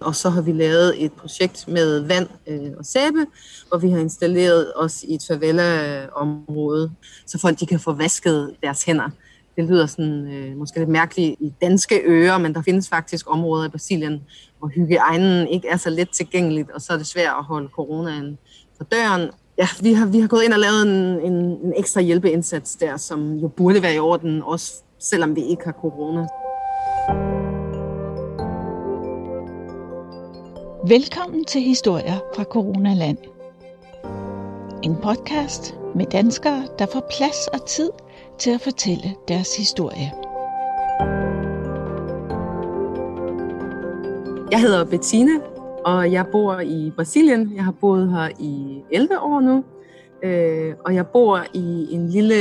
Og så har vi lavet et projekt med vand øh, og sæbe, hvor vi har installeret os i et favela-område, så folk de kan få vasket deres hænder. Det lyder sådan, øh, måske lidt mærkeligt i danske ører, men der findes faktisk områder i Brasilien, hvor hygiejnen ikke er så let tilgængeligt, og så er det svært at holde coronaen for døren. Ja, vi har, vi har gået ind og lavet en, en, en ekstra hjælpeindsats der, som jo burde være i orden, også selvom vi ikke har corona. Velkommen til Historier fra Coronaland. En podcast med danskere, der får plads og tid til at fortælle deres historie. Jeg hedder Bettina, og jeg bor i Brasilien. Jeg har boet her i 11 år nu. Øh, og jeg bor i en lille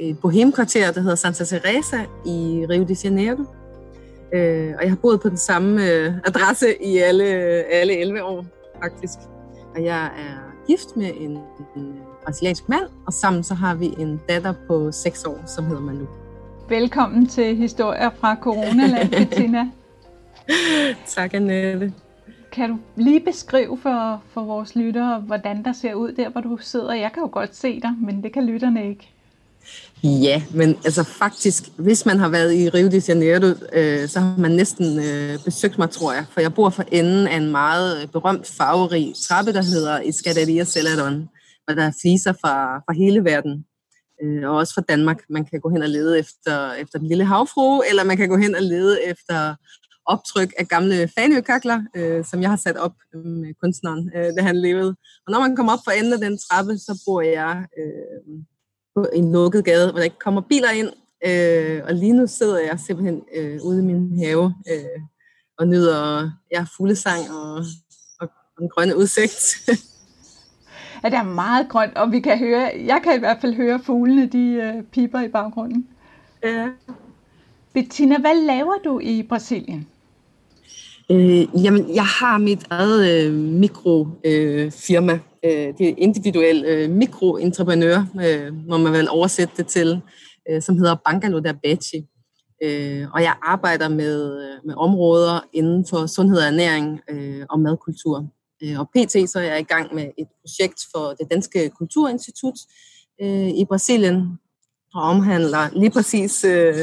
øh, bohemkvarter, der hedder Santa Teresa i Rio de Janeiro. Øh, og jeg har boet på den samme øh, adresse i alle, alle 11 år, faktisk. Og jeg er gift med en, en brasiliansk mand, og sammen så har vi en datter på 6 år, som hedder Manu. Velkommen til Historier fra Coronaland, Bettina. tak, Annette. Kan du lige beskrive for, for vores lyttere, hvordan der ser ud der, hvor du sidder? Jeg kan jo godt se dig, men det kan lytterne ikke. Ja, men altså faktisk, hvis man har været i Rio de Janeiro, øh, så har man næsten øh, besøgt mig, tror jeg. For jeg bor for enden af en meget øh, berømt farverig trappe, der hedder Escadaria Celadon, hvor der er fliser fra, fra hele verden. Øh, og også fra Danmark. Man kan gå hen og lede efter, efter den lille havfrue, eller man kan gå hen og lede efter optryk af gamle fanøkakler, øh, som jeg har sat op øh, med kunstneren, øh, da han levede. Og når man kommer op for enden af den trappe, så bor jeg... Øh, på en lukket gade, hvor der ikke kommer biler ind. Øh, og lige nu sidder jeg simpelthen øh, ude i min have øh, og nyder ja, fuglesang og, og, og den grønne udsigt. ja, det er meget grønt, og vi kan høre, jeg kan i hvert fald høre fuglene, de øh, piper i baggrunden. Ja. Bettina, hvad laver du i Brasilien? Øh, jamen, jeg har mit eget øh, mikrofirma. Øh, øh, det er individuel øh, mikroentreprenør, øh, må man vel oversætte det til, øh, som hedder Bankalo da Baci. Øh, og jeg arbejder med, øh, med områder inden for sundhed og ernæring øh, og madkultur. Øh, og pt. så er jeg i gang med et projekt for det Danske Kulturinstitut øh, i Brasilien, og omhandler lige præcis øh,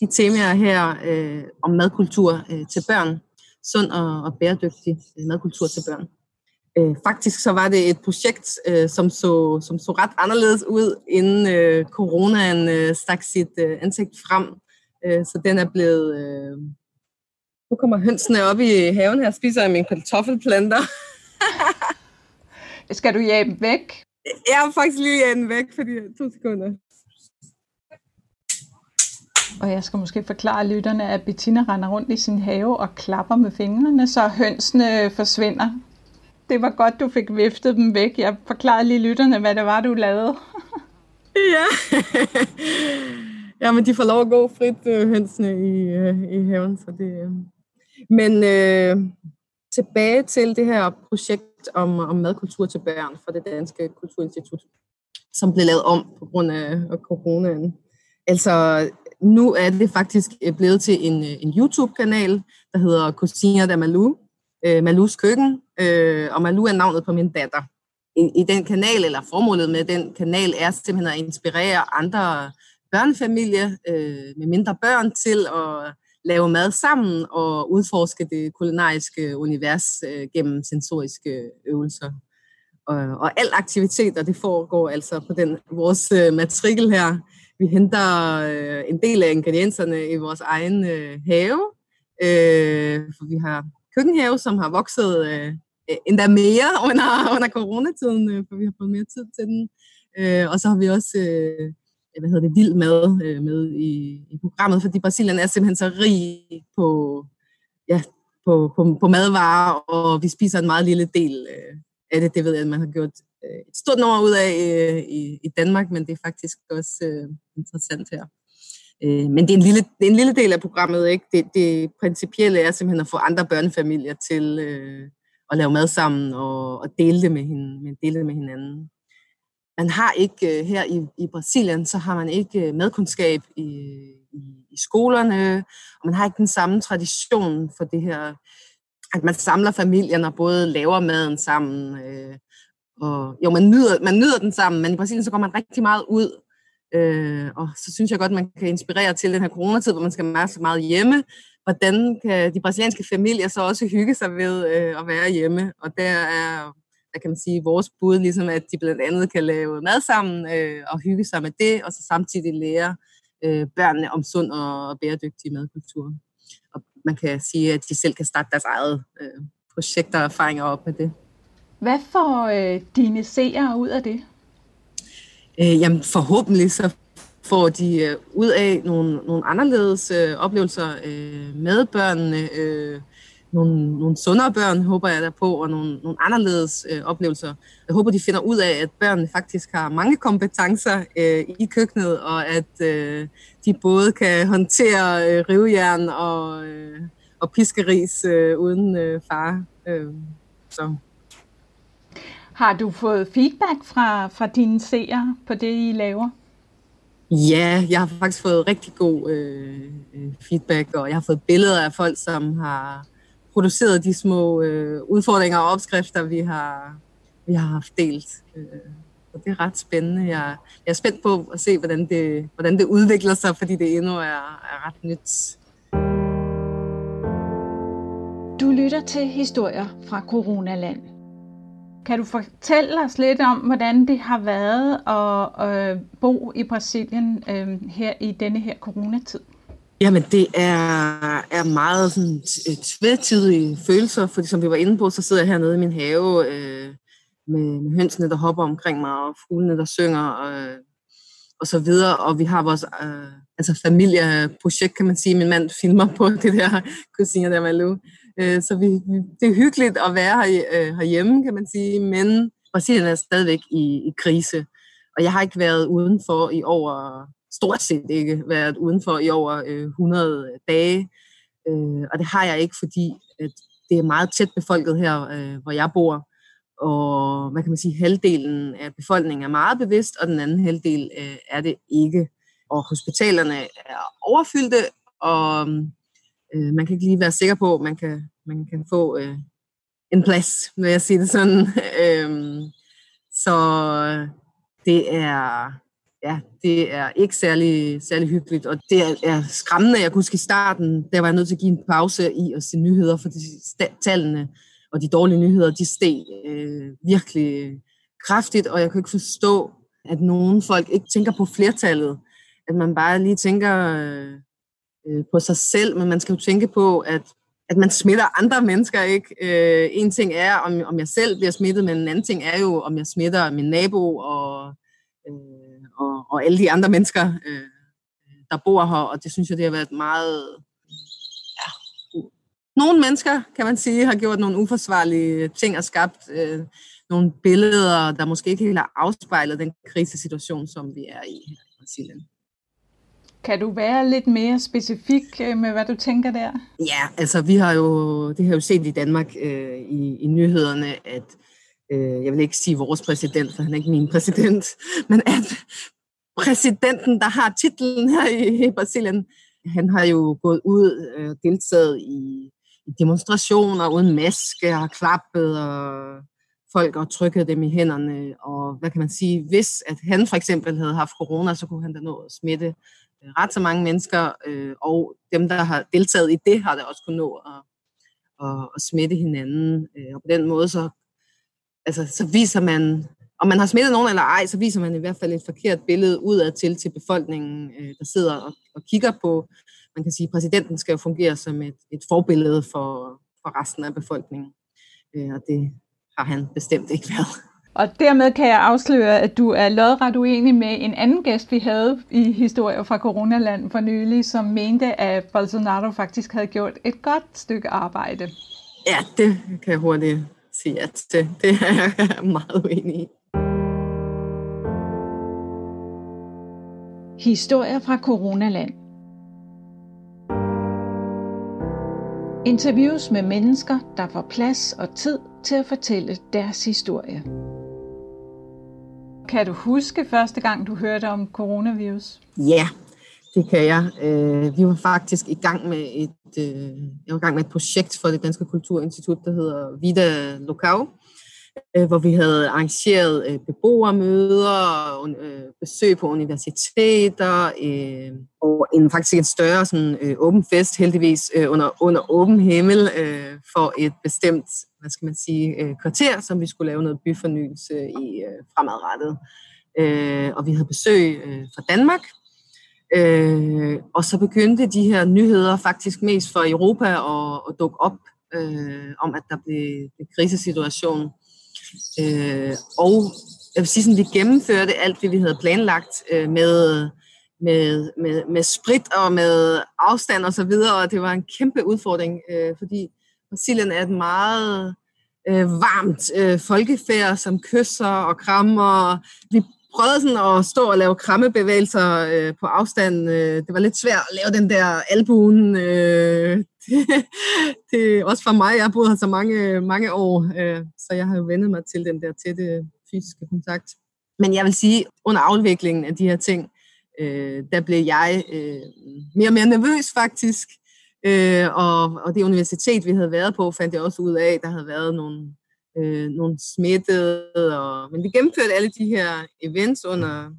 de temaer her øh, om madkultur øh, til børn sund og, og bæredygtig øh, madkultur til børn. Øh, faktisk så var det et projekt, øh, som, så, som så ret anderledes ud, inden øh, coronaen øh, stak sit øh, ansigt frem. Øh, så den er blevet... Øh, nu kommer hønsene op i haven her spiser jeg mine kartoffelplanter. Skal du jage dem væk? Jeg har faktisk lige jage dem væk, fordi to sekunder. Og jeg skal måske forklare lytterne, at Bettina render rundt i sin have og klapper med fingrene, så hønsene forsvinder. Det var godt, du fik viftet dem væk. Jeg forklarede lige lytterne, hvad det var, du lavede. ja. ja, men de får lov at gå frit, øh, hønsene i, øh, i haven. Så det, øh. Men øh, tilbage til det her projekt om, om madkultur til børn fra det Danske Kulturinstitut, som blev lavet om på grund af, af coronaen. Altså, nu er det faktisk øh, blevet til en, øh, en YouTube-kanal, der hedder Cousiner de Malu, øh, Malus køkken, øh, og Malu er navnet på min datter. I, I den kanal, eller formålet med den kanal, er simpelthen at inspirere andre børnefamilier øh, med mindre børn til at lave mad sammen og udforske det kulinariske univers øh, gennem sensoriske øvelser. Og, og al aktiviteter, det foregår altså på den vores øh, matrikel her, vi henter øh, en del af ingredienserne i vores egen øh, have. Øh, for vi har køkkenhave, som har vokset øh, e-, endda mere under, under coronatiden, øh, for vi har fået mere tid til den. Øh, og så har vi også øh, hvad hedder det, vild mad øh, med i, i programmet, fordi Brasilien er simpelthen så rig på, ja, på, på, på madvarer, og vi spiser en meget lille del øh, af det. Det ved jeg, at man har gjort et stort nummer ud af øh, i, i Danmark, men det er faktisk også øh, interessant her. Øh, men det er, en lille, det er en lille del af programmet. ikke. Det, det principielle er simpelthen at få andre børnefamilier til øh, at lave mad sammen og, og dele, det med hende, dele det med hinanden. Man har ikke øh, her i, i Brasilien, så har man ikke øh, madkundskab i, i, i skolerne, og man har ikke den samme tradition for det her at man samler familien og både laver maden sammen. Øh, og, jo, man nyder, man nyder den sammen, men i Brasilien så går man rigtig meget ud. Øh, og så synes jeg godt, man kan inspirere til den her coronatid, hvor man skal være så meget hjemme. Hvordan kan de brasilianske familier så også hygge sig ved øh, at være hjemme? Og der er der kan man sige, vores bud, ligesom at de blandt andet kan lave mad sammen øh, og hygge sig med det, og så samtidig lære øh, børnene om sund og bæredygtig madkultur. Og man kan sige, at de selv kan starte deres eget øh, projekter og erfaringer op med det. Hvad får øh, dine seere ud af det? Øh, jamen forhåbentlig så får de øh, ud af nogle, nogle anderledes øh, oplevelser øh, med børnene, øh, nogle, nogle sundere børn, håber jeg der på, og nogle, nogle anderledes øh, oplevelser. Jeg håber, de finder ud af, at børnene faktisk har mange kompetencer øh, i køkkenet, og at øh, de både kan håndtere øh, rivejern og, øh, og piskeris øh, uden øh, far. Øh, så. Har du fået feedback fra, fra dine seere på det, I laver? Ja, jeg har faktisk fået rigtig god øh, øh feedback, og jeg har fået billeder af folk, som har produceret de små øh, udfordringer og opskrifter, vi har, vi har haft delt. Øh, og det er ret spændende. Jeg, jeg er spændt på at se, hvordan det, hvordan det udvikler sig, fordi det endnu er, er ret nyt. Du lytter til historier fra Coronaland. Kan du fortælle os lidt om, hvordan det har været at øh, bo i Brasilien øh, her i denne her coronatid? Jamen, det er, er meget sådan tvetydige følelser, fordi som vi var inde på, så sidder jeg hernede i min have øh, med, med hønsene, der hopper omkring mig, og fuglene, der synger, og, og så videre. Og vi har vores øh, altså familieprojekt, kan man sige. Min mand filmer på det der kusiner der Malu. Øh, så vi, det er hyggeligt at være her, øh, herhjemme, kan man sige, men Brasilien er stadigvæk i, i krise. Og jeg har ikke været udenfor i over stort set ikke været udenfor i over øh, 100 dage. Øh, og det har jeg ikke, fordi at det er meget tæt befolket her, øh, hvor jeg bor. Og hvad kan man sige, halvdelen af befolkningen er meget bevidst, og den anden halvdel øh, er det ikke. Og hospitalerne er overfyldte, og øh, man kan ikke lige være sikker på, at man kan, man kan få øh, en plads, når jeg siger det sådan. øh, så det er ja, det er ikke særlig, særlig hyggeligt, og det er, er skræmmende. Jeg kunne huske i starten, der var jeg nødt til at give en pause i at se nyheder, for de tallene og de dårlige nyheder, de steg øh, virkelig kraftigt, og jeg kunne ikke forstå, at nogen folk ikke tænker på flertallet. At man bare lige tænker øh, Øh, på sig selv, men man skal jo tænke på, at at man smitter andre mennesker, ikke? Øh, en ting er, om, om jeg selv bliver smittet, men en anden ting er jo, om jeg smitter min nabo og øh, og, og alle de andre mennesker, øh, der bor her, og det synes jeg, det har været meget... Ja, nogle mennesker, kan man sige, har gjort nogle uforsvarlige ting og skabt øh, nogle billeder, der måske ikke helt har afspejlet den krisesituation, som vi er i her i Brasilien. Kan du være lidt mere specifik øh, med, hvad du tænker der? Ja, altså vi har jo, det har jo set i Danmark øh, i, i nyhederne, at øh, jeg vil ikke sige vores præsident, for han er ikke min præsident, men at præsidenten, der har titlen her i, i Brasilien, han har jo gået ud øh, og øh, deltaget i, i demonstrationer uden maske, har klappet og folk og trykket dem i hænderne. Og hvad kan man sige, hvis at han for eksempel havde haft corona, så kunne han da nå at smitte Øh, ret så mange mennesker, øh, og dem, der har deltaget i det, har da også kunnet nå at, at, at smitte hinanden. Øh, og på den måde, så altså, så viser man, om man har smittet nogen eller ej, så viser man i hvert fald et forkert billede udad til til befolkningen, øh, der sidder og, og kigger på. Man kan sige, at præsidenten skal jo fungere som et, et forbillede for, for resten af befolkningen. Øh, og det har han bestemt ikke været. Og dermed kan jeg afsløre, at du er lodret uenig med en anden gæst, vi havde i Historier fra Coronaland for nylig, som mente, at Bolsonaro faktisk havde gjort et godt stykke arbejde. Ja, det kan jeg hurtigt sige ja til. Det er jeg meget uenig i. Historier fra Coronaland. Interviews med mennesker, der får plads og tid til at fortælle deres historie. Kan du huske første gang, du hørte om coronavirus? Ja, det kan jeg. Øh, vi var faktisk i gang med et, øh, jeg var i gang med et projekt for det Danske Kulturinstitut, der hedder Vida Lokau, Øh, hvor vi havde arrangeret øh, beboermøder, øh, besøg på universiteter, og en, faktisk en større sådan, åben fest, heldigvis under, under åben himmel, for et bestemt, hvad skal man sige, kvarter, som vi skulle lave noget byfornyelse i fremadrettet. Og vi havde besøg fra Danmark, Øh, og så begyndte de her nyheder faktisk mest for Europa at, at dukke op øh, om, at der blev en krisesituation. Øh, og jeg vil sige, sådan, vi gennemførte alt det, vi havde planlagt øh, med, med, med, med sprit og med afstand og så videre, og det var en kæmpe udfordring, øh, fordi Brasilien er et meget øh, varmt øh, folkefærd, som kysser og krammer. Vi prøvede sådan at stå og lave krammebevægelser øh, på afstand. Øh, det var lidt svært at lave den der albuen. Øh, det, det, også for mig, jeg har boet her så mange, mange år, øh, så jeg har jo vendet mig til den der tætte fysiske kontakt. Men jeg vil sige, under afviklingen af de her ting, øh, der blev jeg øh, mere og mere nervøs faktisk. Øh, og, og det universitet, vi havde været på, fandt jeg også ud af, der havde været nogle øh, nogle smittede. Og, men vi gennemførte alle de her events under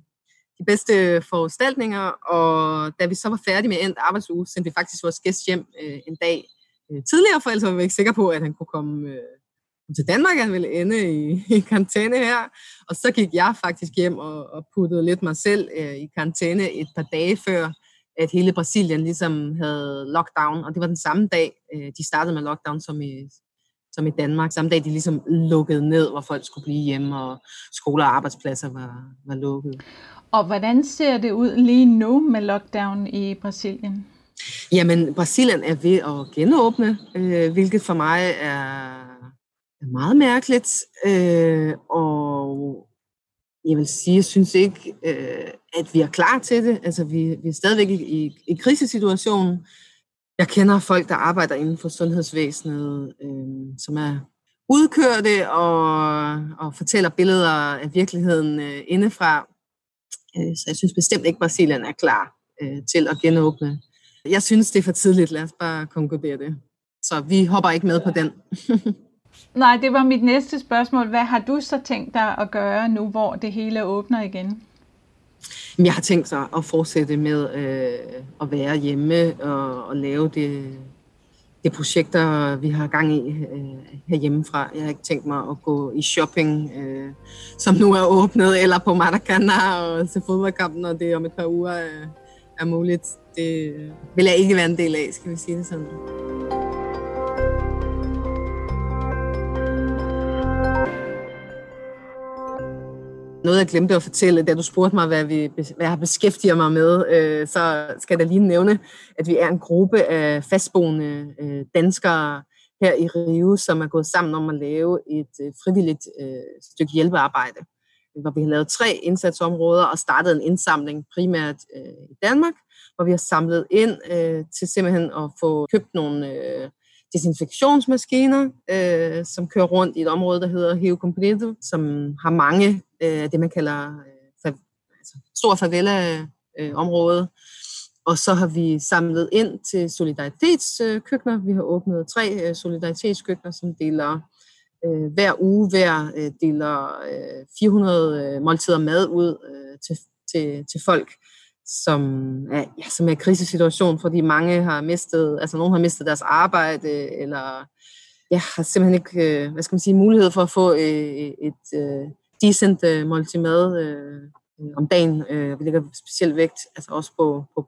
de bedste foranstaltninger, og da vi så var færdige med endt arbejdsuge, sendte vi faktisk vores gæst hjem øh, en dag øh, tidligere, for ellers var vi ikke sikre på, at han kunne komme øh, til Danmark, han ville ende i, i karantæne her. Og så gik jeg faktisk hjem og, og puttede lidt mig selv øh, i karantæne et par dage før, at hele Brasilien ligesom havde lockdown, og det var den samme dag, øh, de startede med lockdown, som i, som i Danmark. Samme dag de ligesom lukkede ned, hvor folk skulle blive hjemme, og skoler og arbejdspladser var, var lukket. Og hvordan ser det ud lige nu med lockdown i Brasilien? Jamen, Brasilien er ved at genåbne, øh, hvilket for mig er, er meget mærkeligt. Øh, og jeg vil sige, jeg synes ikke, øh, at vi er klar til det. Altså, vi, vi er stadigvæk i, i, i krisesituationen. Jeg kender folk, der arbejder inden for sundhedsvæsenet, øh, som er udkørte og, og fortæller billeder af virkeligheden øh, indefra. Øh, så jeg synes bestemt ikke, at Brasilien er klar øh, til at genåbne. Jeg synes, det er for tidligt. Lad os bare konkludere det. Så vi hopper ikke med på den. Nej, det var mit næste spørgsmål. Hvad har du så tænkt dig at gøre nu, hvor det hele åbner igen? Jeg har tænkt sig at fortsætte med øh, at være hjemme og, og lave det, det projekter, vi har gang i øh, herhjemmefra. Jeg har ikke tænkt mig at gå i shopping, øh, som nu er åbnet, eller på Maracana og se fodboldkampen, når det om et par uger øh, er muligt. Det øh, vil jeg ikke være en del af, skal vi sige det sådan. Noget, jeg glemte at fortælle, da du spurgte mig, hvad, vi, hvad jeg beskæftiger mig med, øh, så skal jeg da lige nævne, at vi er en gruppe af fastboende øh, danskere her i Rio, som er gået sammen om at lave et øh, frivilligt øh, stykke hjælpearbejde, hvor vi har lavet tre indsatsområder og startet en indsamling primært øh, i Danmark, hvor vi har samlet ind øh, til simpelthen at få købt nogle øh, desinfektionsmaskiner, øh, som kører rundt i et område, der hedder Rio Completo, som har mange øh, det, man kalder øh, altså, stor favela-område. Øh, og så har vi samlet ind til solidaritetskøkkener. Vi har åbnet tre øh, solidaritetskøkkener, som deler øh, hver uge, hver øh, deler øh, 400 øh, måltider mad ud øh, til, til, til folk, som er, ja, som er krisesituation, fordi mange har mistet, altså nogen har mistet deres arbejde, eller ja, har simpelthen ikke, øh, hvad skal man sige, mulighed for at få øh, et, et, decent måltid mad øh, om dagen. Øh, vi lægger specielt vægt altså også på, på,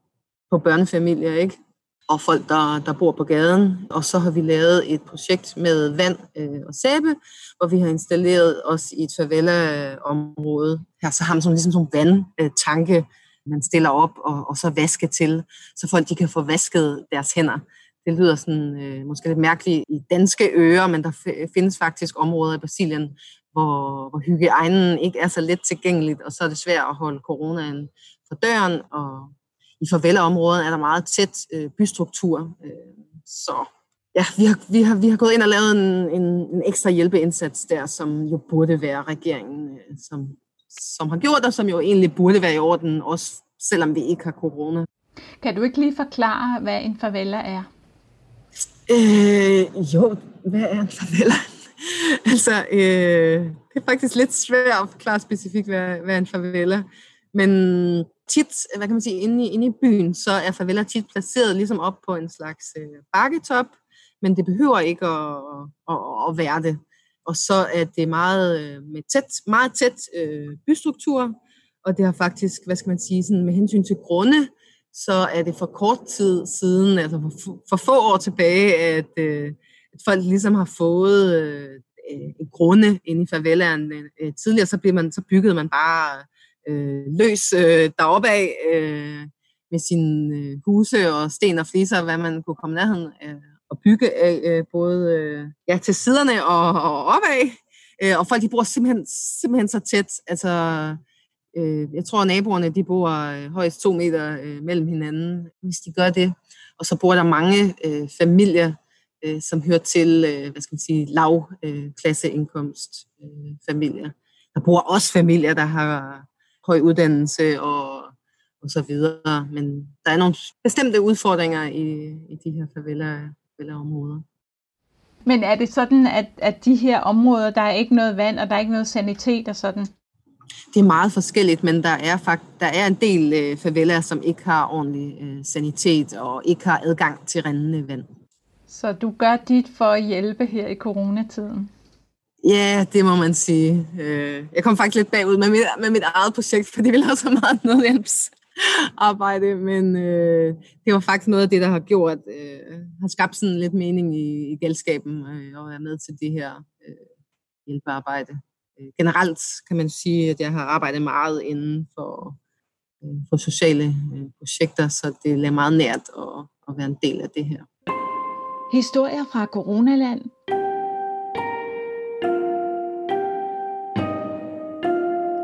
på børnefamilier, ikke? og folk, der, der bor på gaden. Og så har vi lavet et projekt med vand øh, og sæbe, hvor vi har installeret os i et favela-område. Her så har man sådan, ligesom sådan vandtanke, vandtanke, man stiller op og, og så vaske til, så folk de kan få vasket deres hænder. Det lyder sådan øh, måske lidt mærkeligt i danske ører, men der findes faktisk områder i Brasilien, hvor, hvor hygiejnen ikke er så let tilgængeligt, og så er det svært at holde coronaen for døren, og i farvelområdet er der meget tæt øh, bystruktur. Øh, så ja, vi har, vi, har, vi har gået ind og lavet en, en, en ekstra hjælpeindsats der, som jo burde være regeringen, øh, som, som har gjort, og som jo egentlig burde være i orden, også selvom vi ikke har corona. Kan du ikke lige forklare, hvad en favela er? Øh, jo, hvad er en favela? altså, øh, det er faktisk lidt svært at forklare specifikt, hvad, hvad en favela. Men tit, hvad kan man sige, inde i, inde i byen, så er favela tit placeret ligesom op på en slags øh, bakketop, men det behøver ikke at, at, at være det. Og så er det meget, øh, med tæt, meget tæt øh, bystruktur, og det har faktisk, hvad skal man sige, sådan med hensyn til grunde, så er det for kort tid siden, altså for, for få år tilbage, at, øh, at folk ligesom har fået øh, øh en grunde inde i favelaen. Øh, tidligere så, blev man, så byggede man bare øh, løs øh, deroppe af øh, med sine øh, huse og sten og fliser, hvad man kunne komme nærheden øh, og bygge af, øh, både øh, ja, til siderne og, og opad. Øh, og folk de bor simpelthen, simpelthen så tæt. Altså, jeg tror, at naboerne de bor højst to meter mellem hinanden, hvis de gør det. Og så bor der mange familier, som hører til, hvad skal man sige, lav klasseindkomst familier. Der bor også familier, der har høj uddannelse og, og så videre. Men der er nogle bestemte udfordringer i, i de her favela, områder. Men er det sådan, at, at de her områder, der er ikke noget vand, og der er ikke noget sanitet og sådan? Det er meget forskelligt, men der er, fakt, der er en del øh, faveler, som ikke har ordentlig øh, sanitet og ikke har adgang til rendende vand. Så du gør dit for at hjælpe her i coronatiden? Ja, det må man sige. Øh, jeg kom faktisk lidt bagud med mit, med mit eget projekt, for det ville have så meget arbejde, men øh, det var faktisk noget af det, der har gjort, øh, har skabt sådan lidt mening i, i galskaben øh, at være med til det her øh, hjælpearbejde. Øh, generelt kan man sige, at jeg har arbejdet meget inden for, øh, for sociale øh, projekter, så det er meget nært at, at være en del af det her. Historier fra Coronaland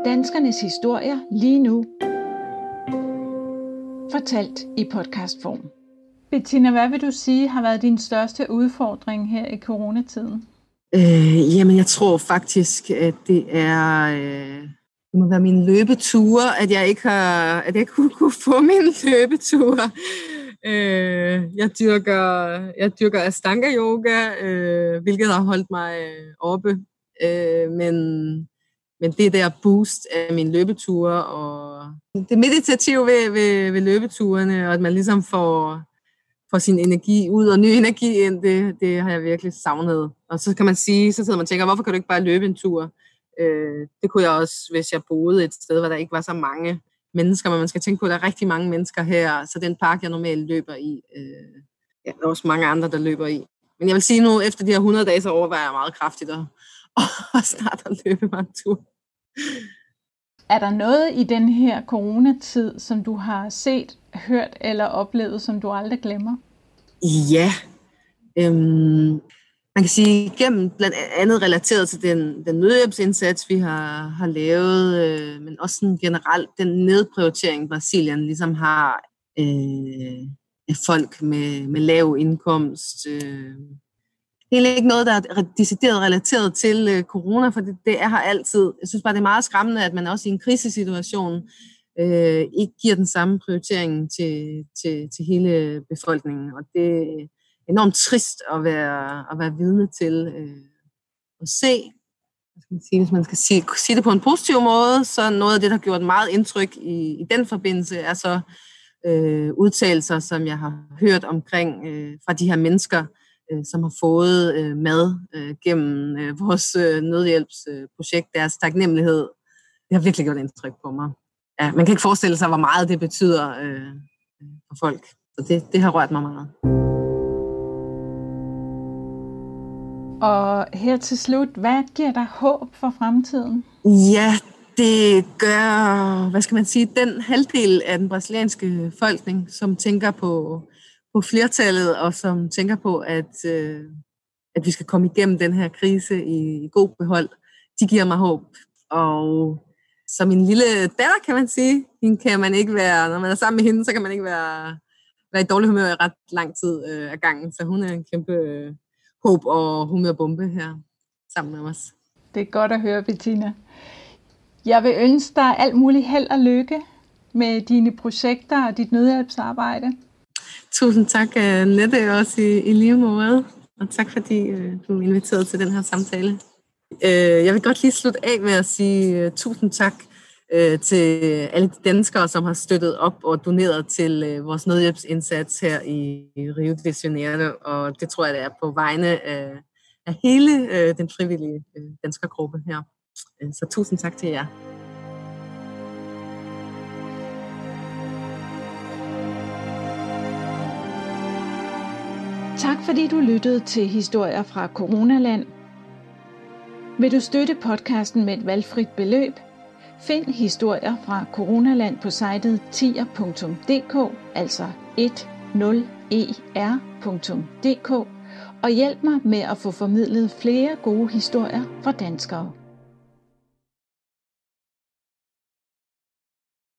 Danskernes historier lige nu. Fortalt i podcastform. Bettina, hvad vil du sige har været din største udfordring her i coronatiden? Øh, jamen, jeg tror faktisk, at det er... Øh, det må være mine løbeture, at jeg ikke har, at jeg kunne, kunne få min løbeture. Øh, jeg dyrker, jeg dyrker Astanga yoga, øh, hvilket har holdt mig oppe. Øh, men men det der boost af min løbeture og det meditative ved, ved, ved løbeturene, og at man ligesom får, får sin energi ud og ny energi ind, det, det har jeg virkelig savnet. Og så kan man sige, så sidder man og tænker, hvorfor kan du ikke bare løbe en tur? Øh, det kunne jeg også, hvis jeg boede et sted, hvor der ikke var så mange mennesker, men man skal tænke på, at der er rigtig mange mennesker her, så den park, jeg normalt løber i, øh, ja, der er også mange andre, der løber i. Men jeg vil sige nu, efter de her 100 dage, så overvejer jeg meget kraftigt at, og snart at løbe mig en tur. Er der noget i den her coronatid, som du har set, hørt eller oplevet, som du aldrig glemmer? Ja. Øhm, man kan sige, gennem blandt andet relateret til den, den nødhjælpsindsats, vi har, har lavet, øh, men også sådan generelt den nedprioritering, Brasilien ligesom har øh, af folk med, med lav indkomst, øh, egentlig ikke noget, der er decideret relateret til øh, corona, for det, det er her altid. Jeg synes bare, det er meget skræmmende, at man også i en krisesituation øh, ikke giver den samme prioritering til, til, til hele befolkningen. Og det er enormt trist at være, at være vidne til øh, at se. Skal man sige, hvis man skal sige, sige det på en positiv måde, så noget af det, der har gjort meget indtryk i, i den forbindelse, er så øh, udtalelser, som jeg har hørt omkring øh, fra de her mennesker, øh, som har fået øh, mad øh, gennem øh, vores øh, nødhjælpsprojekt, deres taknemmelighed. Det har virkelig gjort indtryk på mig. Ja, man kan ikke forestille sig, hvor meget det betyder øh, for folk. Så det, det har rørt mig meget. Og her til slut, hvad giver dig håb for fremtiden? Ja, det gør, hvad skal man sige, den halvdel af den brasilianske befolkning, som tænker på på flertallet, og som tænker på, at, øh, at vi skal komme igennem den her krise i, i god behold, de giver mig håb. Og som min lille datter, kan man sige, hende kan man ikke være, når man er sammen med hende, så kan man ikke være, være i dårlig humør i ret lang tid øh, af gangen. Så hun er en kæmpe øh, håb og humørbombe her sammen med os. Det er godt at høre, Bettina. Jeg vil ønske dig alt muligt held og lykke med dine projekter og dit nødhjælpsarbejde. Tusind tak, øh, Nette, også i, i lige måde. Og tak fordi øh, du inviterede til den her samtale. Øh, jeg vil godt lige slutte af med at sige øh, tusind tak til alle de danskere, som har støttet op og doneret til vores nødhjælpsindsats her i Rio de Janeiro. Og det tror jeg, det er på vegne af, af hele den frivillige danskergruppe her. Så tusind tak til jer. Tak fordi du lyttede til historier fra Coronaland. Vil du støtte podcasten med et valgfrit beløb? Find historier fra Coronaland på sitet tier.dk, altså 10er.dk, og hjælp mig med at få formidlet flere gode historier fra danskere.